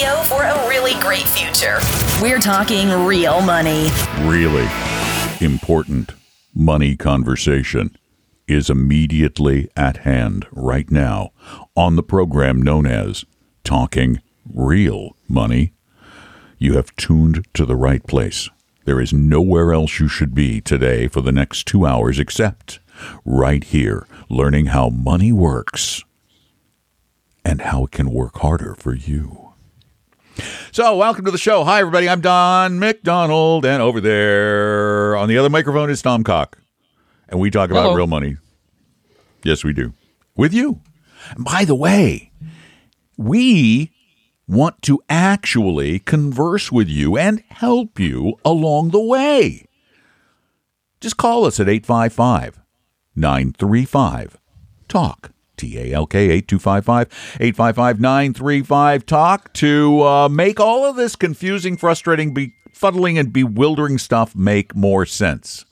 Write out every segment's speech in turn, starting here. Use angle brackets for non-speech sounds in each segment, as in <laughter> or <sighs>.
Radio for a really great future. We're talking real money. Really important money conversation is immediately at hand right now on the program known as Talking Real Money. You have tuned to the right place. There is nowhere else you should be today for the next two hours except right here, learning how money works and how it can work harder for you. So, welcome to the show. Hi, everybody. I'm Don McDonald, and over there on the other microphone is Tom Cock. And we talk about Hello. real money. Yes, we do. With you. And by the way, we want to actually converse with you and help you along the way. Just call us at 855 935 TALK. T A L K 8255 855 935 TALK to uh, make all of this confusing, frustrating, befuddling, and bewildering stuff make more sense.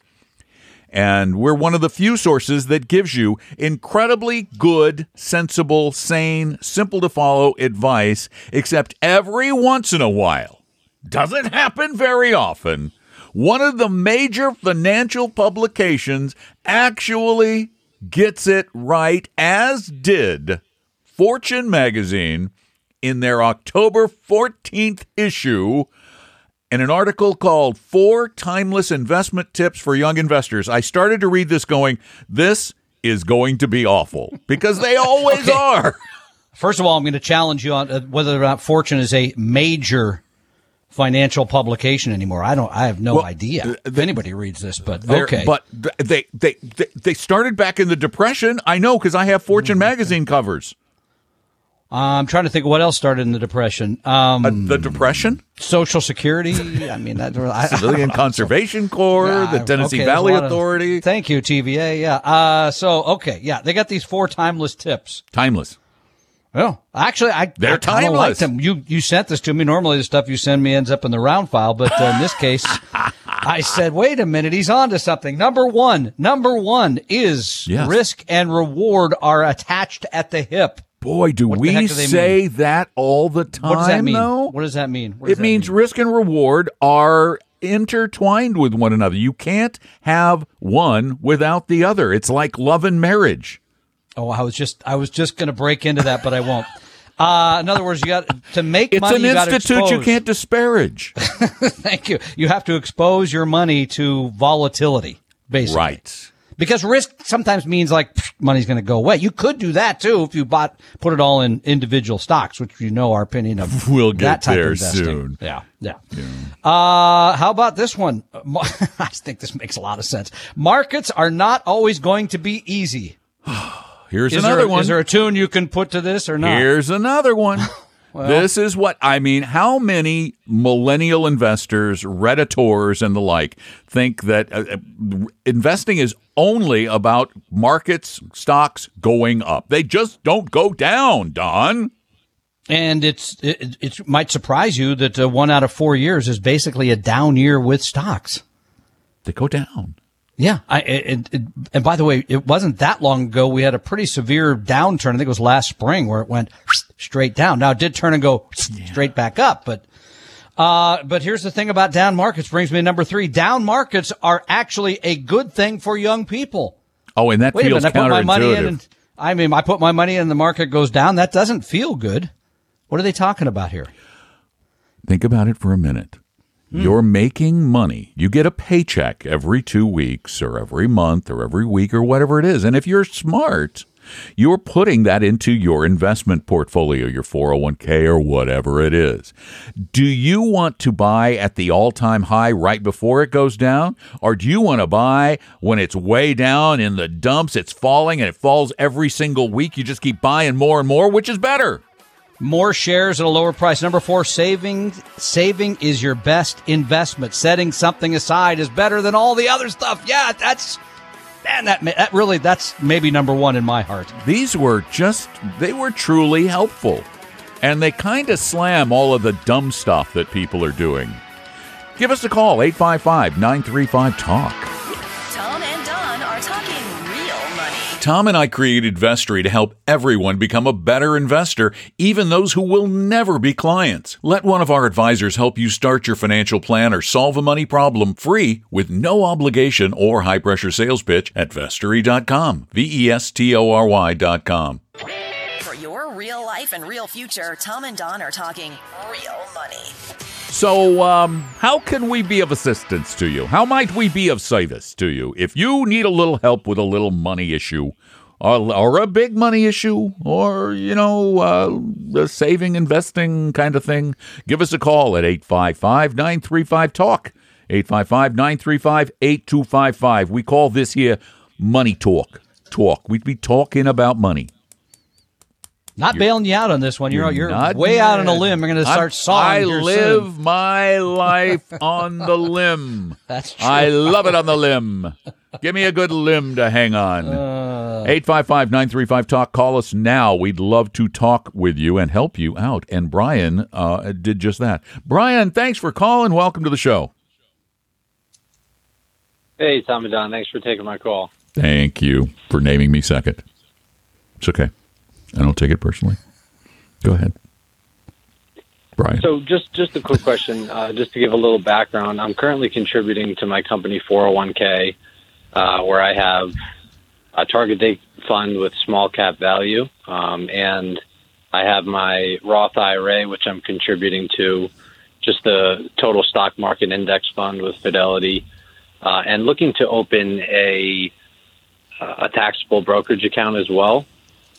And we're one of the few sources that gives you incredibly good, sensible, sane, simple to follow advice, except every once in a while. Doesn't happen very often. One of the major financial publications actually gets it right, as did Fortune magazine in their October 14th issue in an article called Four Timeless Investment Tips for Young Investors. I started to read this going, this is going to be awful because they <laughs> always are. First of all, I'm going to challenge you on uh, whether or not Fortune is a major financial publication anymore. I don't. I have no Well, idea if anybody reads this, but okay. But they, they they started back in the depression. I know because I have Fortune magazine covers. I'm trying to think of what else started in the depression. Um, Uh, the depression, Social Security. I mean, that. <laughs> I, Civilian Conservation Corps, Yeah, the Tennessee okay, Valley a lot of- Authority. thank you, TVA. Yeah. Uh, so okay, yeah, they got these four timeless tips. Timeless. Well, actually, I They're I timeless. liked them. You you sent this to me. Normally, the stuff you send me ends up in the round file, but uh, in this case, <laughs> I said, "Wait a minute, he's on to something." Number one, number one is Yes. risk and reward are attached at the hip. Boy, do What we heck do they say that all the time? What does that mean? Though? What does that mean? Does It that means mean? risk and reward are intertwined with one another. You can't have one without the other. It's like love and marriage. Oh, I was just I was just going to break into that, but I won't. <laughs> Uh, in other words, you got to make It's money. It's an you institute you can't disparage. <laughs> Thank you. You have to expose your money to volatility, basically. right. Because risk sometimes means like money's going to go away. You could do that too if you bought put it all in individual stocks, which you know our opinion of <laughs> We'll get that type there of soon. Yeah, yeah. Uh, how about this one? I think this makes a lot of sense. Markets are not always going to be easy. <sighs> <sighs> <sighs> Here's Is another there, one. Is there a tune you can put to this or not? Here's another one. <laughs> this is what I mean. How many millennial investors, redditors, and the like think that uh, uh, investing is only about markets, stocks going up? They just don't go down, Don. And it's it, it might surprise you that uh, one out of four years is basically a down year with stocks. They go down. Yeah, I, it, it, and by the way, it wasn't that long ago. We had a pretty severe downturn. I think it was last spring where it went straight down. Now it did turn and go straight back up, but uh, but here's the thing about down markets. Brings me to number three. Down markets are actually a good thing for young people. Oh, and that Wait a feels minute, I put my money in, counterintuitive. and I mean, I put my money in, and the market goes down. That doesn't feel good. What are they talking about here? Think about it for a minute. Hmm. You're making money. You get a paycheck every two weeks or every month or every week or whatever it is. And if you're smart, you're putting that into your investment portfolio, your 401k or whatever it is. Do you want to buy at the all time high right before it goes down? Or do you want to buy when it's way down in the dumps, it's falling and it falls every single week? You just keep buying more and more, which is better? More shares at a lower price. Number four, saving saving is your best investment. Setting something aside is better than all the other stuff. Yeah, that's man, that that really that's maybe number one in my heart. These were just they were truly helpful, and they kind of slam all of the dumb stuff that people are doing. Give us a call 855 935 talk. Tom and I created Vestory to help everyone become a better investor, even those who will never be clients. Let one of our advisors help you start your financial plan or solve a money problem free with no obligation or high pressure sales pitch at vestory.com. V E S T O R Y.com. For your real life and real future, Tom and Don are talking real money. So, um, how can we be of assistance to you? How might we be of service to you? If you need a little help with a little money issue, or, or a big money issue, or, you know, uh, a saving, investing kind of thing, give us a call at 855 935 TALK. 855 935 8255. We call this here Money Talk. Talk. We'd be talking about money. Not bailing you out on this one. You're You're you're, not way out on a limb. You're going to I'm- start sawing. I here live soon. my life on the <laughs> limb. That's true. I love it on the limb. Give me a good limb to hang on. Uh. 855 935 Talk. Call us now. We'd love to talk with you and help you out. And Brian uh, did just that. Brian, thanks for calling. Welcome to the show. Hey, Tom and Don. Thanks for taking my call. Thank you for naming me second. It's okay. I don't take it personally. Go ahead. Brian. So, just just a quick question, uh, just to give a little background. I'm currently contributing to my company 401k, uh, where I have a target date fund with small cap value, um, and I have my Roth IRA, which I'm contributing to, just the total stock market index fund with Fidelity, uh, and looking to open a a taxable brokerage account as well.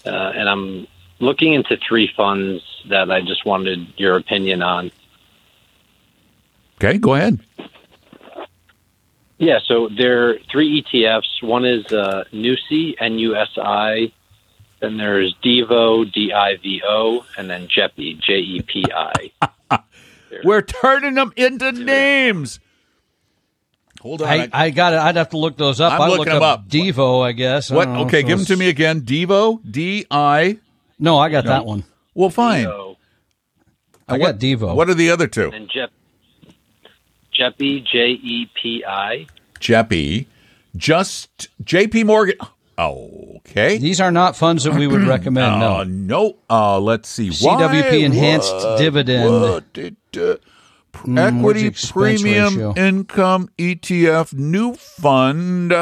Uh, and I'm looking into three funds that I just wanted your opinion on. okay, go ahead. Yeah, so there are three ETFs. One is uh, NUSI, N-U-S-I. Then there's Divo, D-I-V-O, and then JEPI, J-E-P-I. <laughs> We're turning them into names. Hold on. I, I got it. I'd have to look those up. I'm I looking looked them up. Devo, I guess. What? don't know. Okay, So give them to me again. Devo, D I. No, I got that one. Well, fine. So, I what, got Devo. What are the other two? and Jep, JEPI, J-E-P-I. Jeppy, just J.P. Morgan. Okay. These are not funds that we would <clears throat> recommend. Uh, No. no. Uh, let's see. CWP Why- enhanced what- dividend. what did, uh, pr- Mm, equity premium ratio? income ETF new fund.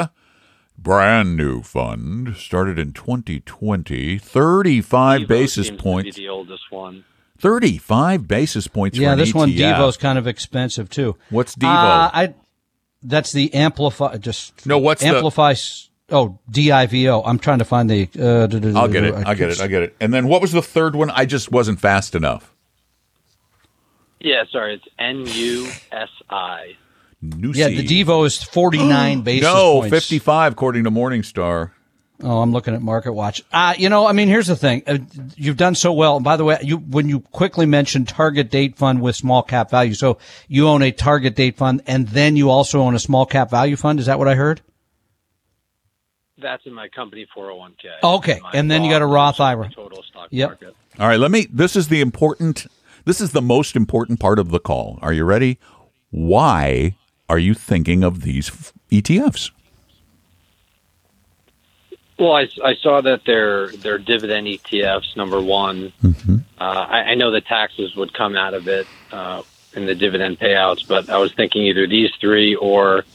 Brand new fund started in 2020. 35 Divo basis seems to be points. the oldest one. 35 basis points Yeah, for an this one ETF. Devo's kind of expensive too. What's Devo? Uh, I. That's the amplify. Just No, what's the- amplify? s- Oh, I'm trying to find the. Uh, d- d- I'll get it. I I get it. I get it. And then what was the third one? I just wasn't fast enough. Yeah, sorry, it's N-U-S-I. Nusi. Yeah, the Devo is 49 <gasps> basis No, points. 55 according to Morningstar. Oh, I'm looking at Market Watch. Uh, you know, I mean, here's the thing. Uh, you've done so well. And by the way, you, when you quickly mentioned target date fund with small cap value. So you own a target date fund and then you also own a small cap value fund. Is that what I heard? That's in my company 401k. Okay, and then you got a Roth which is the IRA. Total stock Yep. market. All right, let me this is the important this is the most important part of the call. Are you ready? Why are you thinking of these ETFs? Well, I, I saw that they're they're dividend ETFs. Number one, Mm-hmm. uh, I, I know the taxes would come out of it uh, in the dividend payouts, but I was thinking either these three or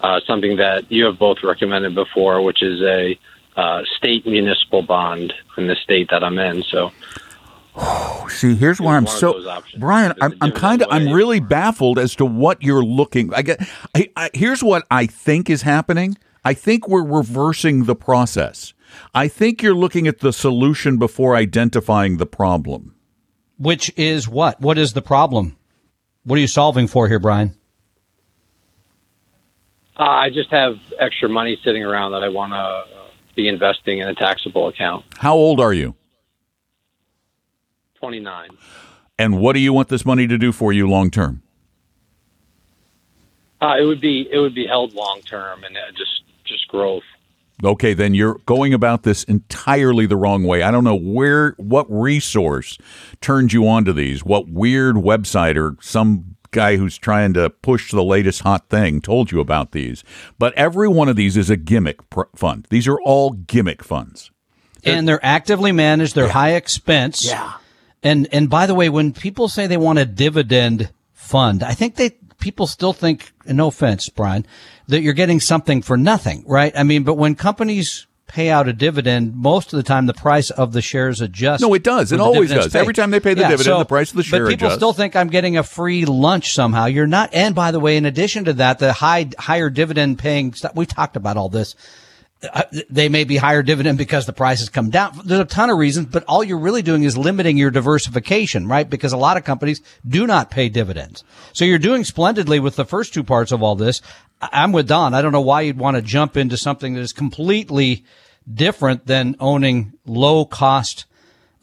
uh, something that you have both recommended before, which is a uh, state municipal bond in the state that I'm in. So <sighs> See, here's where I'm so. Brian. I'm, a I'm kind of I'm really baffled as to what you're looking. I get. I, I, here's what I think is happening. I think we're reversing the process. I think you're looking at the solution before identifying the problem. Which is what? What is the problem? What are you solving for here, Brian? Uh, I just have extra money sitting around that I want to be investing in a taxable account. How old are you? 29. And what do you want this money to do for you long term? Uh, it would be it would be held long term and uh, just just growth. Okay, then you're going about this entirely the wrong way. I don't know where, what resource turned you onto these. What weird website or some guy who's trying to push the latest hot thing told you about these. But every one of these is a gimmick pr- fund. These are all gimmick funds. and they're actively managed. They're high expense. Yeah. And and by the way, when people say they want a dividend fund, I think they people still think, no offense, Brian, that you're getting something for nothing, right? I mean, but when companies pay out a dividend, most of the time the price of the shares adjusts. No, it does. It always does. paid. Every time they pay the dividend, so, the price of the share But people adjusts. still think I'm getting a free lunch somehow. You're not. And by the way, in addition to that, the high higher dividend paying stuff. We talked about all this. Uh, they may be higher dividend because the prices come down. There's a ton of reasons, but all you're really doing is limiting your diversification, right? Because a lot of companies do not pay dividends. So you're doing splendidly with the first two parts of all this. I'm with Don. I don't know why you'd want to jump into something that is completely different than owning low cost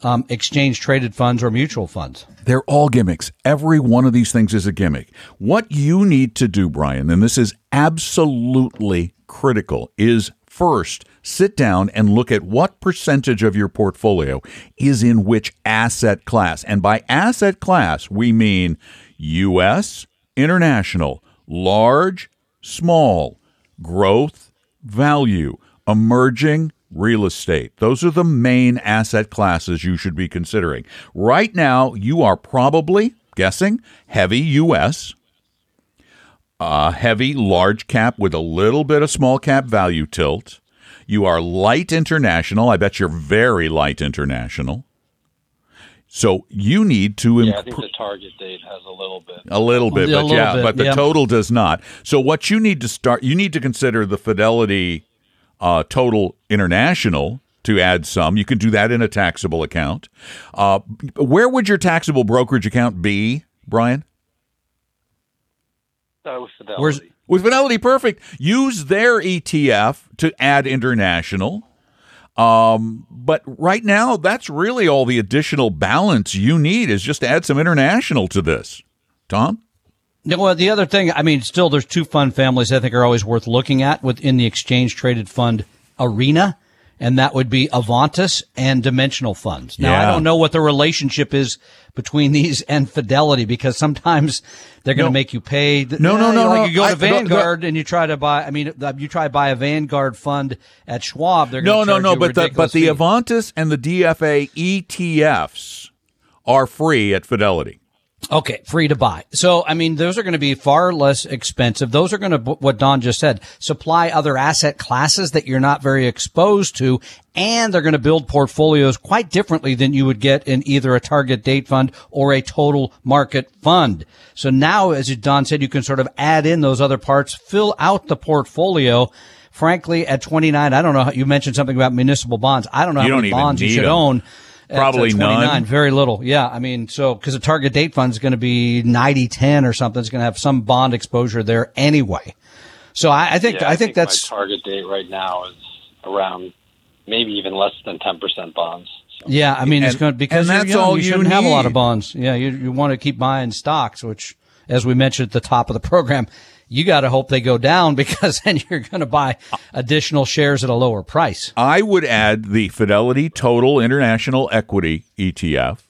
um, exchange traded funds or mutual funds. They're all gimmicks. Every one of these things is a gimmick. What you need to do, Brian, and this is absolutely critical, is first sit down and look at what percentage of your portfolio is in which asset class. And by asset class, we mean U.S., international, large, small, growth, value, emerging, real estate. Those are the main asset classes you should be considering. Right now, you are probably guessing heavy U.S., uh, heavy large cap with a little bit of small cap value tilt. You are light international. I bet you're very light international. So you need to Yeah, I think the target date has a little bit. A little bit, A but little yeah, bit, but the yeah. total does not. So what you need to start, you need to consider the Fidelity uh, total international to add some. You can do that in a taxable account. Uh, where would your taxable brokerage account be, Brian? Uh, with Fidelity. Where's With Fidelity, perfect. Use their ETF to add international. Um, but right now, that's really all the additional balance you need is just to add some international to this. Tom? No, well, the other thing, I mean, still, there's two fund families I think are always worth looking at within the exchange traded fund arena, and that would be Avantis and Dimensional funds. Now, I don't know what the relationship is between <laughs> these and Fidelity because sometimes they're going to No. make you pay. th- No, no, Yeah, no, Like no. you go I- to the- the- Vanguard and you try to buy. I mean, uh, you try to buy a Vanguard fund at Schwab. They're No, no, no. But the but the Avantis and the DFA ETFs are free at Fidelity. Okay, free to buy. So, I mean, those are going to be far less expensive. Those are going to, what Don just said, supply other asset classes that you're not very exposed to. And they're going to build portfolios quite differently than you would get in either a target date fund or a total market fund. So now, as Don said, you can sort of add in those other parts, fill out the portfolio. Frankly, at 29, I don't know. How, you mentioned something about municipal bonds. I don't know You how don't many bonds you should them. own. At, uh, Probably 29. none. Very little. Yeah. I mean, so, cause a target date fund is going to be 90 10 or something. It's going to have some bond exposure there anyway. So I, I think, Yeah, I, think, that's, my target date right now is around maybe even less than 10% bonds. So. yeah, I mean, it's going to, because you're that's young, all you you shouldn't have a lot of bonds. Yeah. You, you want to keep buying stocks, which, as we mentioned at the top of the program, you got to hope they go down <laughs> because then you're going to buy additional shares at a lower price. I would add the Fidelity Total International Equity ETF,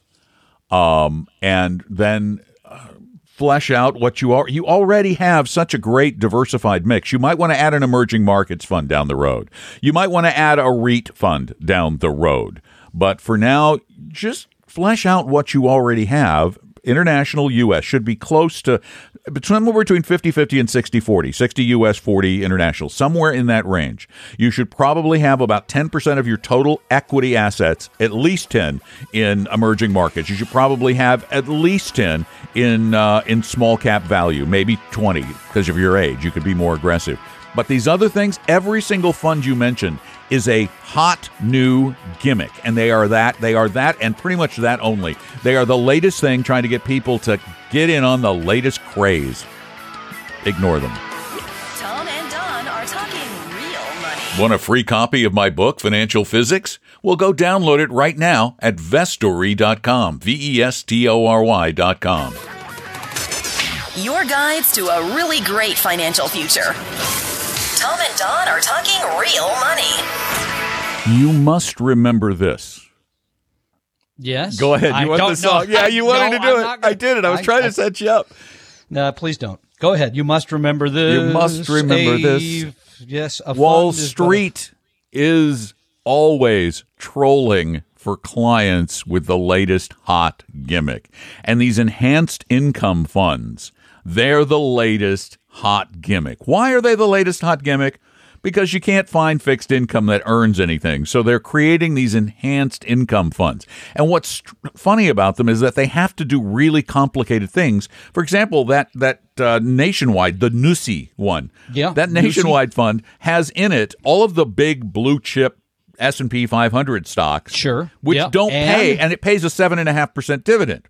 um, and then uh, flesh out what you are. You already have such a great diversified mix. You might want to add an emerging markets fund down the road. You might want to add a REIT fund down the road. But for now, just flesh out what you already have. International US should be close to somewhere between 50 50 and 60 40. 60 US, 40 international, somewhere in that range. You should probably have about 10% of your total equity assets, at least 10 in emerging markets. You should probably have at least 10 in uh, in small cap value, maybe 20 because of your age. You could be more aggressive. But these other things, every single fund you mentioned is a hot new gimmick, and they are that. They are that, and pretty much that only. They are the latest thing trying to get people to get in on the latest craze. Ignore them. Tom and Don are talking real money. Want a free copy of my book, Financial Physics? Well, go download it right now at vestory.com. V E S T O R Y.com. Your guides to a really great financial future. Tom and Don are talking real money. You must remember this. Yes. Go ahead. You I want don't the song? know. Yeah, you wanted <laughs> No, to do I'm it. gonna- I did it. I was I- trying I- to set you up. No, please don't. Go ahead. You must remember this. You must remember A- this. Yes. A Wall fund is Street is always trolling for clients with the latest hot gimmick. And these enhanced income funds, they're the latest hot gimmick. Why are they the latest hot gimmick? Because you can't find fixed income that earns anything. So they're creating these enhanced income funds. And what's funny about them is that they have to do really complicated things. For example, that that uh, nationwide, the NUSI one, Yeah, that NUSI. nationwide fund has in it all of the big blue chip S&P 500 stocks. Sure. Which Yep. don't And- pay, and it pays a 7.5% dividend.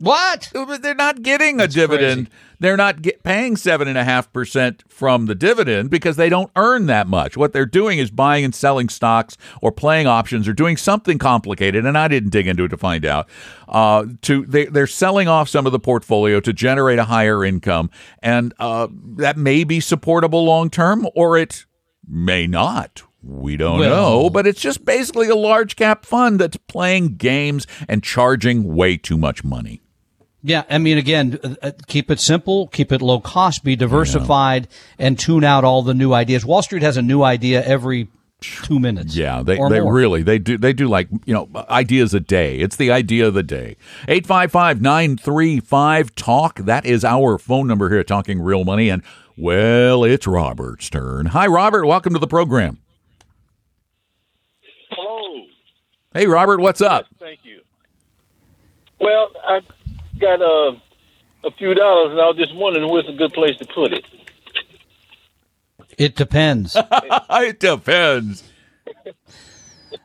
What? They're not getting a dividend. They're not get, paying 7.5% from the dividend because they don't earn that much. What they're doing is buying and selling stocks or playing options or doing something complicated, and I didn't dig into it to find out. Uh, to they, They're selling off some of the portfolio to generate a higher income, and uh, that may be supportable long term or it may not. We don't Well- know, but it's just basically a large cap fund that's playing games and charging way too much money. Yeah, I mean, again, uh, uh, keep it simple, keep it low cost, be diversified, and tune out all the new ideas. Wall Street has a new idea every two minutes. Yeah, they or they more. really they do they do like you know ideas a day. It's the idea of the day. 855-935 talk. That is our phone number here at Talking Real Money and well, it's Robert's turn. Hi Robert, welcome to the program. Hello. Hey Robert, what's up? Thank you. Well, I got uh, a few dollars, and I was just wondering where's a good place to put it. It depends. <laughs> it depends.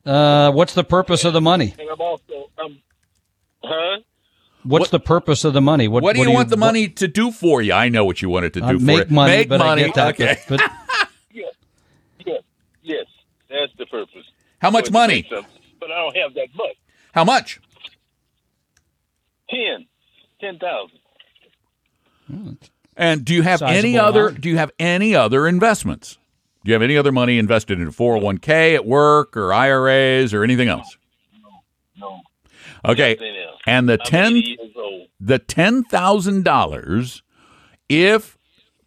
uh, what's the purpose of the money? And I'm also, um, huh? What's What- the purpose of the money? What, What do you want the money to do for you? I know what you want it to do Uh, for make you. money, Make but money. I get that. Okay. But, but <laughs> Yes, yes, yes. That's the purpose. How much But money? some- But I don't have that much. How much? Ten, ten thousand. And do you have any other? amount. Do you have any other investments? Do you have any other money invested in 401k at work or IRAs or anything else? No, no. Okay. else. And the I'm ten 80 years old. the ten thousand dollars, if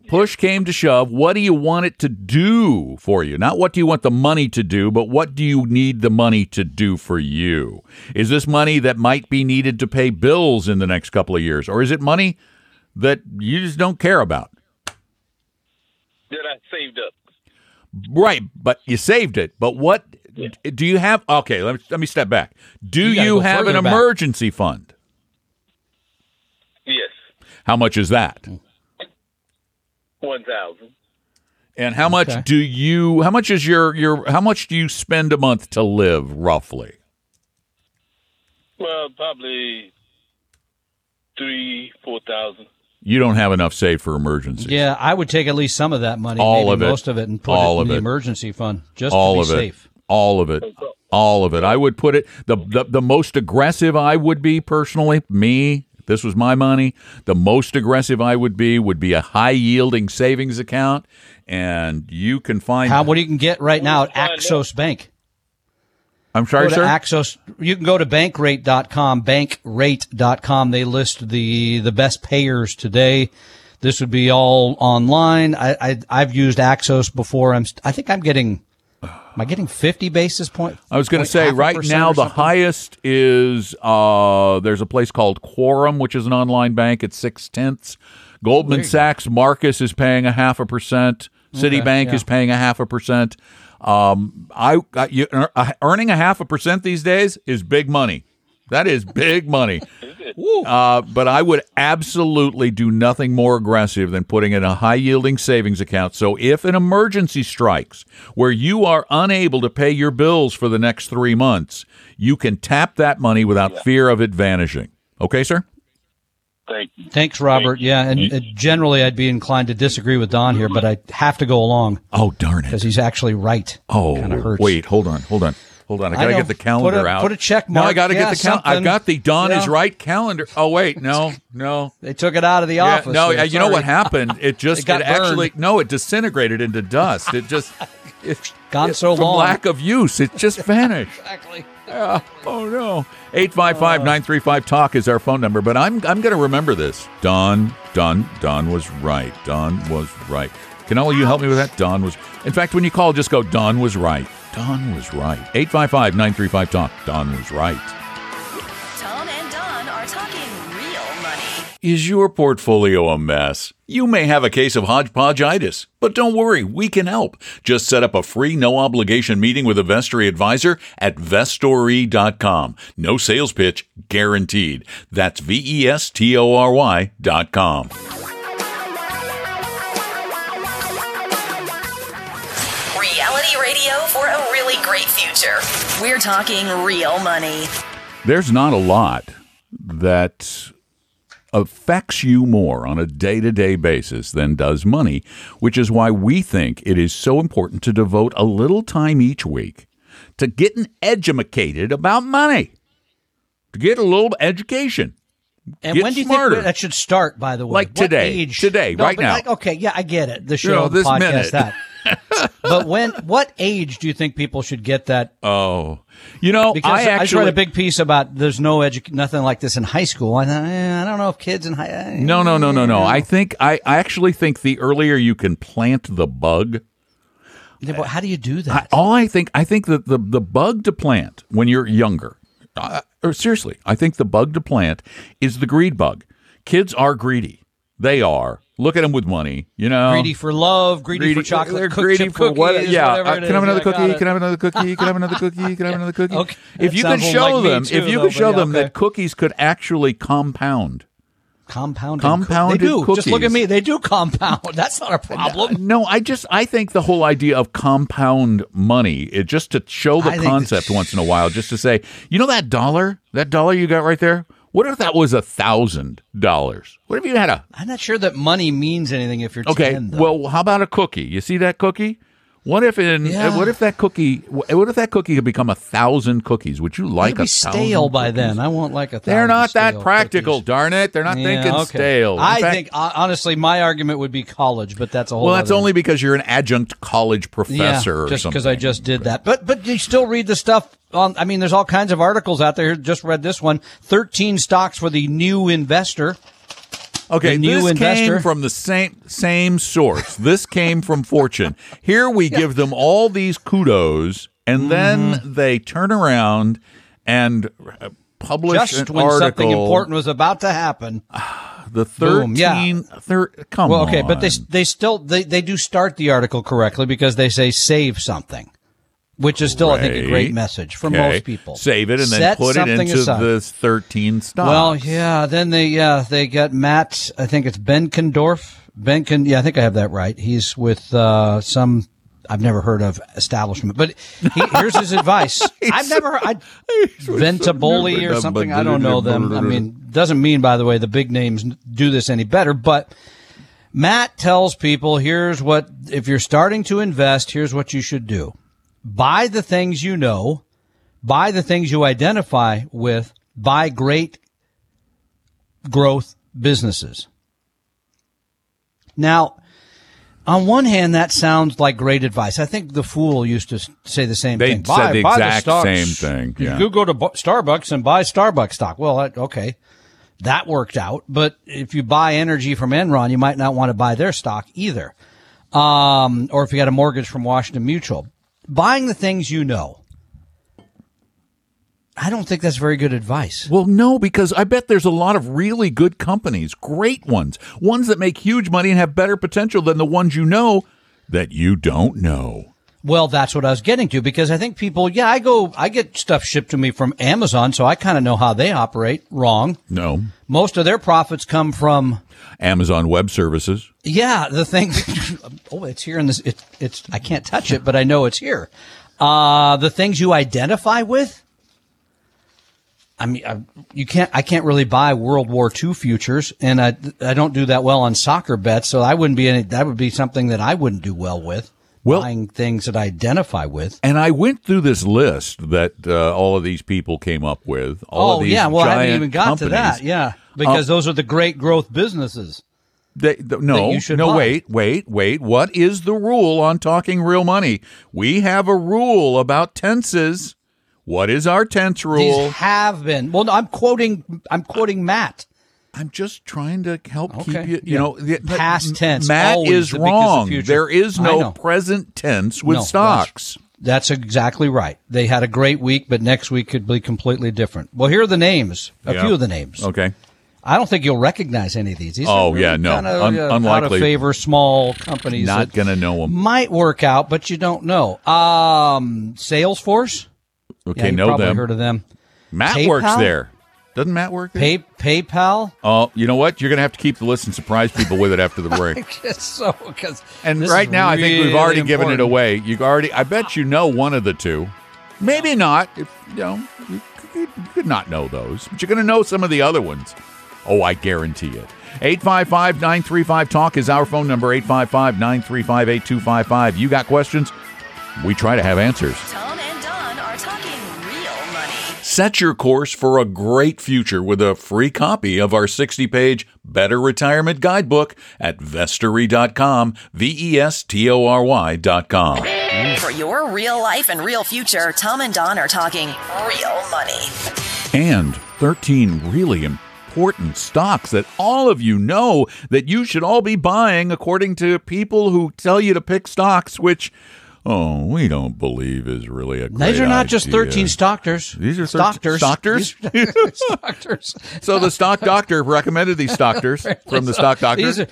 push came to shove, what do you want it to do for you? Not what do you want the money to do, but what do you need the money to do for you? Is this money that might be needed to pay bills in the next couple of years, or is it money that you just don't care about? That I saved up. Right, but you saved it. But what do you have? Okay, let me let me step back. Do You you, have an back. emergency fund? Yes, How much is that? Mm. One thousand. And how much Okay. do you? How much is your your? How much do you spend a month to live roughly? Well, probably three, four thousand. You don't have enough saved for emergencies. yeah, I would take at least some of that money, All maybe of it. most of it, and put All it of in the it. emergency fund just all to of it. safe. All of it. All of it. I would put it the, the the most aggressive I would be personally, me, if this was my money, the most aggressive I would be would be a high yielding savings account and you can find How? What you can get right now at Axos Bank. I'm sorry, go to sir. Axos. You can go to bankrate.com, bankrate.com. They list the, the best payers today. This would be all online. I, I, I've used Axos before. I'm, I think I'm getting, am I getting 50 basis points? I was going to say right now the highest is uh, there's a place called Quorum, which is an online bank at six tenths. Goldman Sachs Marcus is paying a half a percent. Citibank yeah. is paying a half a percent. Um, I, I you, uh, earning a half a percent these days is big money. That is big money. <laughs> Uh, but I would absolutely do nothing more aggressive than putting in a high yielding savings account. So if an emergency strikes where you are unable to pay your bills for the next three months, you can tap that money without fear of it vanishing. Okay, sir? Thank you. Thanks, Robert. Yeah, and uh, generally I'd be inclined to disagree with Don here, but I have to go along Oh, darn it. because he's actually right. Oh, kind of hurts. wait, hold on, hold on. Hold on, I I gotta know. get the calendar Put a- out. put a check mark. No, I gotta Yeah, get the calendar. I've got the Don is right calendar. Oh wait, <laughs> no, no. They took it out of the Yeah, office. no, uh, you know what happened? <laughs> It just It got it actually no, it disintegrated into dust. It just it, Gone it- so long. lack of use. It just <laughs> vanished. Exactly. Yeah. Oh no. 855-935 talk is our phone number, but I'm I'm going to remember this. Don Don Don was right. Don was right. Can all of you help me with that? Don was In fact, when you call just go Don was right. Don was right. 855-935 talk. Don was right. Tom and Don are talking real money. Is your portfolio a mess? You may have a case of hodgepodgeitis, but don't worry, we can help. Just set up a free, no obligation meeting with a Vestory advisor at vestory.com. No sales pitch guaranteed. That's V E S T O R Y dot com. Reality radio for a really great future. We're talking real money. There's not a lot that affects you more on a day to day basis than does money, which is why we think it is so important to devote a little time each week to getting educated about money, to get a little education. And Get when do you smarter. think that should start? By the way, Like What today. age? Today, No, right but now. like, okay, yeah, I get it. The show, know, this podcast, minute. that. <laughs> but when? What age do you think people should get that? Oh, you know, Because I I, just actually read a big piece about there's no edu- nothing like this in high school. I, I don't know if kids in high. eh, no, no, no, no, no. I think I, I actually think the earlier you can plant the bug, Yeah, but how do you do I, that? all I think I think that the the bug to plant when you're younger, uh, or seriously, I think the bug to plant is the greed bug. Kids are greedy. They are. Look at them with money. You know, greedy for love, greedy, for chocolate, They're cook- greedy for what? Yeah. whatever uh, can I have another cookie? Can I have another cookie? Can I have another cookie? Can I have another cookie? Okay. If you could show like them, too, if you though, could show yeah, them okay. that cookies could actually compound. compound Compounded They do. Just look at me. They do compound. <laughs> That's not a problem. No, I just I think the whole idea of compound money, it just to show the I concept once in a while, just to say, you know that dollar, that dollar you got right there. What if that was a thousand dollars? What if you had a I'm not sure that money means anything if you're okay? 10, well, how about a cookie? You see that cookie? What if in eh, Yeah. what if that cookie? What if that cookie could become a thousand cookies? Would you like It'll be a stale by cookies? then. I want like a. They're not that practical, cookies. darn it! They're not Yeah, thinking okay. stale. In I fact- think honestly, my argument would be college, but that's a whole. Well, that's only because you're an adjunct college professor yeah, or just something. because I just did that. But but you still read the stuff on. I mean, there's all kinds of articles out there. Just read this one: thirteen stocks for the new investor. Okay, the new this investor. came from the same same source. this came from Fortune. Here we give them all these kudos, and then Mm-hmm. they turn around and uh, publish Just when article. something important was about to happen. <sighs> the Boom, yeah. Thir- come Well, on. okay, but they they still they, they do start the article correctly because they say save something, which is still I think a great message for Okay. most people. Save it and then put it into aside. the thirteen stocks. Well, yeah. Then they yeah they got Matt. I think it's Benkendorf. Benken. Yeah, I think I have that right. He's with uh, some. I've never heard of establishment, but he, here's his advice. <laughs> I've never heard I, Ventaboli or something. I don't know them. I mean, doesn't mean by the way the big names do this any better, but Matt tells people here's what if you're starting to invest, here's what you should do. Buy the things you know, buy the things you identify with, buy great growth businesses. Now, on one hand, that sounds like great advice. I think the fool used to say the same They thing. said the exact stocks. same thing, You yeah. could go to Starbucks and buy Starbucks stock. Well, okay, that worked out. But if you buy energy from Enron, you might not want to buy their stock either. Um, or if you got a mortgage from Washington Mutual, buying the things you know. I don't think that's very good advice. Well, no, because I bet there's a lot of really good companies, great ones, ones that make huge money and have better potential than the ones you know that you don't know. Well, that's what I was getting to because I think people, yeah, I go, I get stuff shipped to me from Amazon, so I kind of know how they operate. Wrong. No. Most of their profits come from, Amazon Web Services. yeah, the thing. <laughs> oh, it's here in this. It, it's I can't touch it, but I know it's here. Uh, the things you identify with. I mean, I, you can't. I can't really buy World War II futures, and I I don't do that well on soccer bets, so I wouldn't be any. That would be something that I wouldn't do well with. Well- buying things that I identify with. And I went through this list that uh, all of these people came up with. All oh of these yeah, well I haven't even got to that. Yeah, because those are the great growth businesses. They, th- no, no, buy. wait, wait, wait. What is the rule on talking real money? We have a rule about tenses. What is our tense rule? These have been. Well, no, I'm quoting. I'm quoting Matt. I'm just trying to help Okay, keep you. You yeah. know, the- Past tense, Matt is the wrong. There is no present tense with No, stocks. That's exactly right. They had a great week, but next week could be completely different. Well, here are the names. A Yeah. few of the names. Okay. I don't think you'll recognize any of these. these Oh, are really yeah, no. kinda, Un- uh, out of favor small companies. Not gonna know them. Might work out, but you don't know. Um, Salesforce. Okay, Yeah, know probably them. heard of them. Matt works there. Doesn't Matt work there? Pay PayPal. Oh, you know what? You're going to have to keep the list and surprise people with it after the <laughs> break. so because And right now, I think we've already given it away. You already, I bet you know one of the two. Maybe not. If you know, you could, you could not know those, but you're going to know some of the other ones. Oh, I guarantee it. 855 935 Talk is our phone number 855 935 8255. You got questions? We try to have answers. Set your course for a great future with a free copy of our 60 page Better Retirement Guidebook at vestory.com, V E S T O R Y.com. For your real life and real future, Tom and Don are talking real money. And 13 really important stocks that all of you know that you should all be buying according to people who tell you to pick stocks, which, oh, we don't believe is really a great These are not just idea. 13 doctors. These are doctors. Doctors? <laughs> doctors. So the stock doctor recommended these doctors <laughs> from the stock doctor. These are,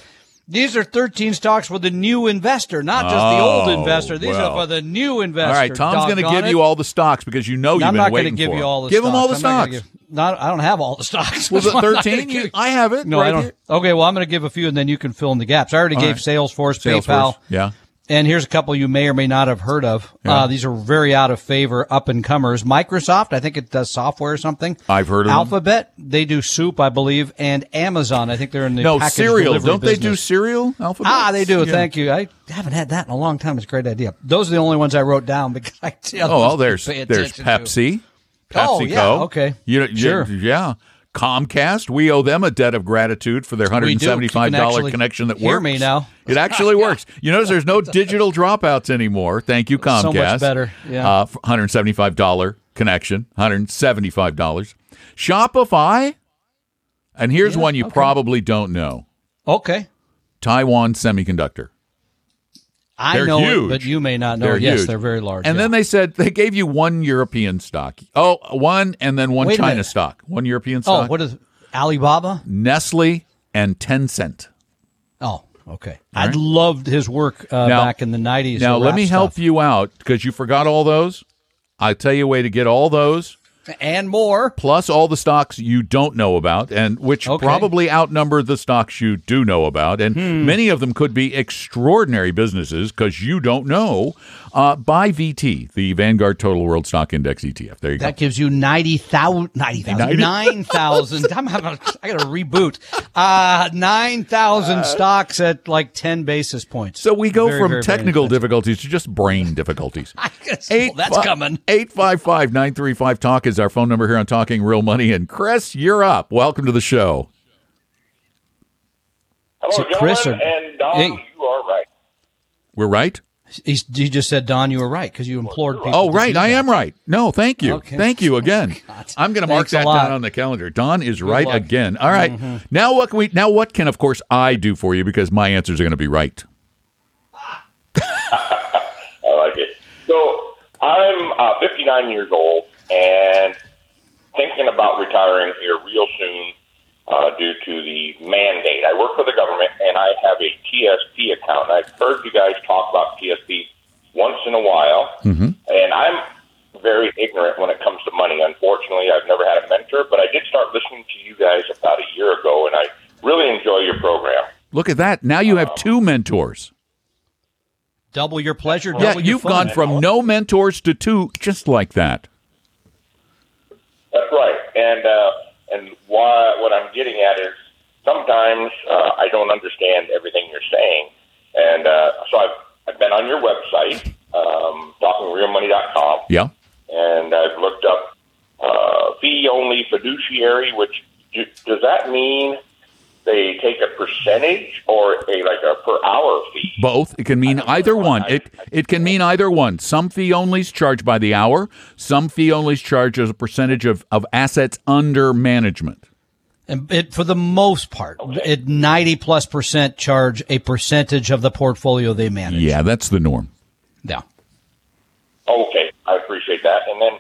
these are 13 stocks for the new investor, not just the old Oh, investor. These well. are for the new investor. All right, Tom's going to give it. you all the stocks because you know you've I'm been not going to waiting give for you all the stocks. Give stocks. them all the I'm stocks. gonna give- not, I don't have all the stocks. Was <laughs> it I'm not gonna 13? give- I have it. No, right I don't. here. Okay, well, I'm going to give a few and then you can fill in the gaps. I already All gave right. Salesforce, Salesforce. PayPal. Yeah. And here's a couple you may or may not have heard of. Yeah. Uh, these are very out of favor, up and comers. Microsoft, I think it does software or something. I've heard of them. Alphabet, they do soup, I believe, and Amazon, I think they're in the No, cereal. Don't they do cereal? Alphabet? Ah, they do. Yeah. Thank you. I haven't had that in a long time. It's a great idea. Those are the only ones I wrote down <laughs> because I tell Oh, well, there's there's to. Pepsi. PepsiCo. Oh, yeah, okay. You, you- Sure. Yeah. Comcast, we owe them a debt of gratitude for their We do. You can $175 connection that hear works. me now. It <laughs> actually works. You notice there's no digital dropouts anymore. Thank you, Comcast. So much better, yeah. Uh, $175 connection, $175. Shopify, and here's Yeah, one you okay. probably don't know Okay. Taiwan Semiconductor. I They're know huge. it, but you may not know. They're yes, huge. they're very large. And yeah. then they said they gave you one European stock. Oh, one and then one Wait China stock. One European stock. oh, what is Alibaba? Nestle and Tencent. Oh, okay. I loved his work uh, Now- back in the '90s. Now, let me help you out because you forgot all those. I'll tell you a way to get all those and more. plus all the stocks you don't know about and which Okay. probably outnumber the stocks you do know about and Hmm. many of them could be extraordinary businesses because you don't know uh, buy vt the vanguard total world stock index etf there you That go That gives you 90,000, 90,000, 90? <laughs> 9,000. I'm having, a- I got to reboot. Uh, 9,000 stocks at like 10 basis points. so we go Very, from very, very technical expensive. difficulties to just brain difficulties <laughs> guess- well, that's coming. 855 935 Talk is our phone number here on Talking Real Money. And Chris, you're up. Welcome to the show. Hello, So Chris or- and Don, Hey. you are right. We're right? He's, he just said, Don, you were right because you implored people. Oh, to right. do I am right. No, thank you. Okay. Thank you <laughs> again. God. I'm going to mark that down on the calendar. Don is right luck. again. All right. Now what can we now what can of course I do for you because my answers are going to be right. <laughs> I like it. So I'm uh, 59 years old and thinking about retiring here real soon uh, due to the mandate. I work for the government and I have a TSP account. And I've heard you guys talk about TSP once in a while, and I'm very ignorant when it comes to money. Unfortunately, I've never had a mentor, but I did start listening to you guys about a year ago, and I really enjoy your program. Look at that. Now you have two mentors. Double your pleasure. Yeah, double your you've fun. gone from no mentors to two just like that. That's right. And uh, and why, what I'm getting at is sometimes uh, I don't understand everything you're saying, and uh, so I've I've been on your website, um, talkingrealmoney.com, Yeah. and I've looked up uh, fee only fiduciary. Which do- does that mean? They take a percentage or a like a per hour fee. Both. It can mean either one. It it can mean either one. Some fee onlys charge by the hour. Some fee onlys charge as a percentage of, of assets under management. And it, for the most part, it 90 plus percent charge a percentage of the portfolio they manage. Yeah, that's the norm. Yeah. Okay, I appreciate that. And then,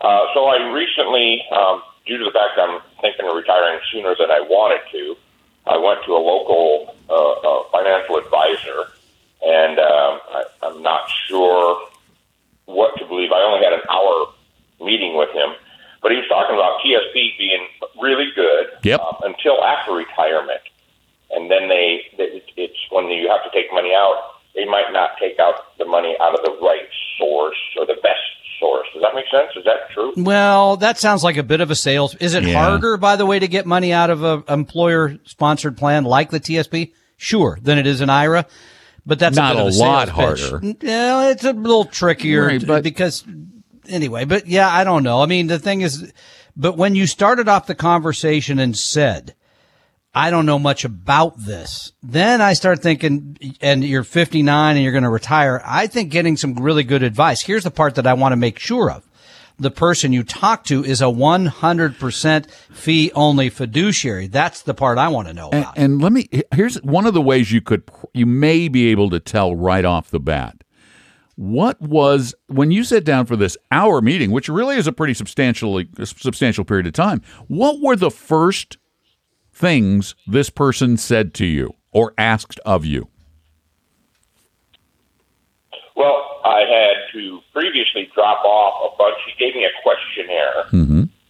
uh, so I recently, um, due to the fact I'm thinking of retiring sooner than I wanted to, I went to a local uh, uh, financial advisor, and um, I, I'm not sure what to believe. I only had an hour meeting with him, but he was talking about TSP being really good Yep. uh, until after retirement, and then they it, it's when you have to take money out. They might not take out the money out of the right source or the best source. Does that make sense? Is that true? Well, that sounds like a bit of a sales. Is it Yeah. harder, by the way, to get money out of a employer sponsored plan like the TSP? Sure, than it is an IRA. But that's Not a, bit a of lot sales pitch. harder. Yeah, it's a little trickier Right, but- because anyway, but yeah, I don't know. I mean, the thing is, but when you started off the conversation and said, I don't know much about this. Then I start thinking, and you're 59 and you're going to retire. I think getting some really good advice. Here's the part that I want to make sure of. The person you talk to is a 100% fee only fiduciary. That's the part I want to know And, about. and let me here's one of the ways you could you may be able to tell right off the bat. What was when you sat down for this hour meeting, which really is a pretty substantial, substantial period of time? What were the first things this person said to you or asked of you? Well, I had to previously drop off a bunch. He gave me a questionnaire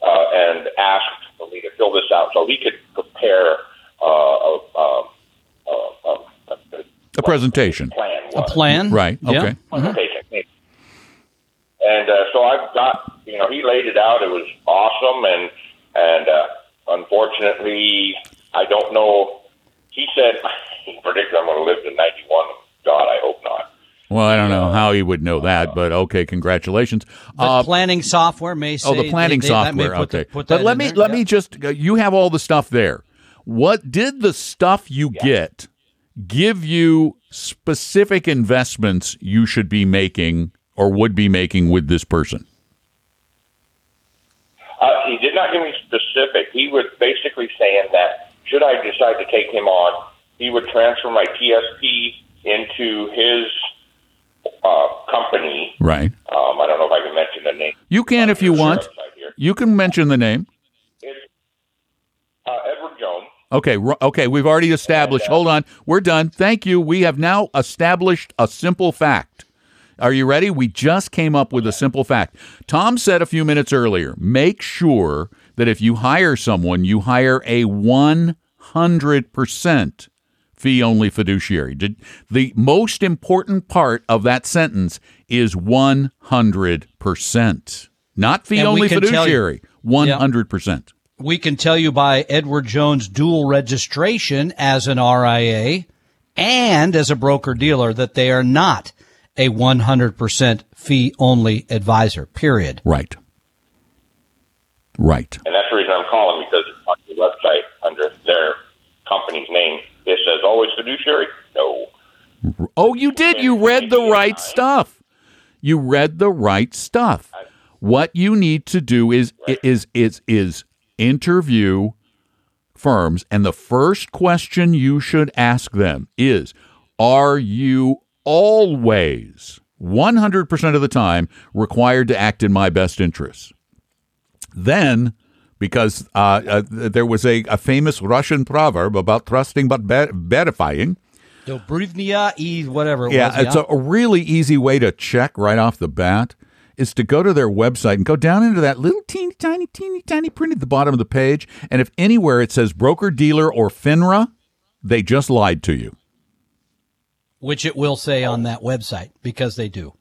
uh, and asked for me to fill this out so he could prepare uh, a, a, a, a, a, A presentation, plan. A plan? right? Yeah. Okay. presentation. And uh, so I've got, you know, he laid it out. It was awesome, and and uh, unfortunately, I don't know. He said <laughs> he predicted I'm going to live to 91. God, I hope not. Well, I don't know how he would know that, but okay, congratulations. But Uh, planning software may say Oh, the planning they- they- that software. put the- put but let me there. let Yeah. me just. uh, You have all the stuff there. What did the stuff you get give you specific investments you should be making or would be making with this person? Uh, he did not give me specific. He was basically saying that should I decide to take him on, he would transfer my TSP into his uh, company. Right. Um, I don't know if I can mention the name. You can if you want. You can mention the name. It's uh, Edward Jones. Okay, okay, we've already established. Hold on. We're done. Thank you. We have now established a simple fact. Are you ready? We just came up with a simple fact. Tom said a few minutes earlier, make sure that if you hire someone, you hire a 100% fee only fiduciary. The most important part of that sentence is 100%. Not fee only you- fiduciary, 100%. we can tell you by Edward Jones dual registration as an RIA and as a broker dealer that they are not a 100% fee only advisor, period. Right. Right. And that's the reason I'm calling because on the website under their company's name, it says always fiduciary. No. Oh, you did. You read the right stuff. You read the right stuff. What you need to do is is is is interview firms and the first question you should ask them is are you always 100% of the time required to act in my best interests? Then because uh, uh, there was a, a famous Russian proverb about trusting but ver- verifying. Dobrivnia E whatever it Yeah, was. it's a, a really easy way to check right off the bat is to go to their website and go down into that little teeny tiny teeny tiny print at the bottom of the page and if anywhere it says broker dealer or FINRA, they just lied to you. Which it will say on that website because they do.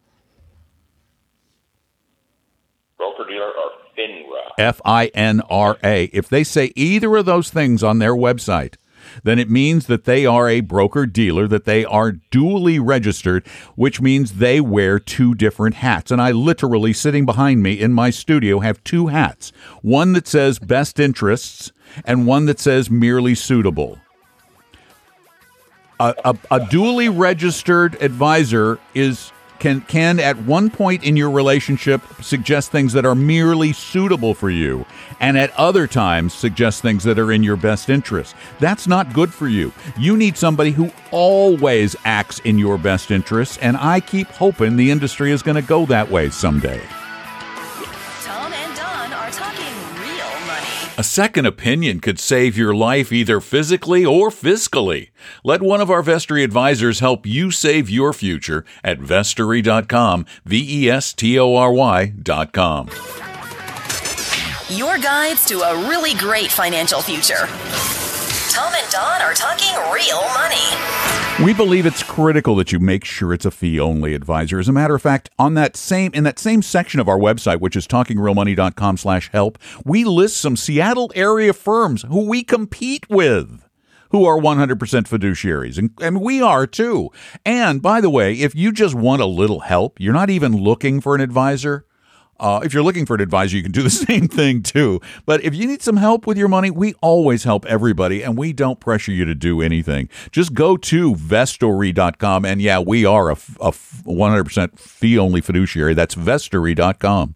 Broker dealer or FINRA. F I N R A. If they say either of those things on their website, then it means that they are a broker dealer, that they are duly registered, which means they wear two different hats. And I literally, sitting behind me in my studio, have two hats one that says best interests and one that says merely suitable. A, a, a duly registered advisor is can can at one point in your relationship suggest things that are merely suitable for you and at other times suggest things that are in your best interest. That's not good for you. You need somebody who always acts in your best interest and i keep hoping the industry is going to go that way someday A second opinion could save your life either physically or fiscally. Let one of our Vestory advisors help you save your future at vestory.com, V E S T O R Y.com. Your guides to a really great financial future. Tom and Don are talking real money. We believe it's critical that you make sure it's a fee-only advisor. As a matter of fact, on that same in that same section of our website, which is talkingrealmoney.com/help, we list some Seattle area firms who we compete with. Who are 100% fiduciaries, and, and we are too. And by the way, if you just want a little help, you're not even looking for an advisor, uh, if you're looking for an advisor, you can do the <laughs> same thing too. But if you need some help with your money, we always help everybody and we don't pressure you to do anything. Just go to vestory.com. And yeah, we are a 100% fee only fiduciary. That's vestory.com.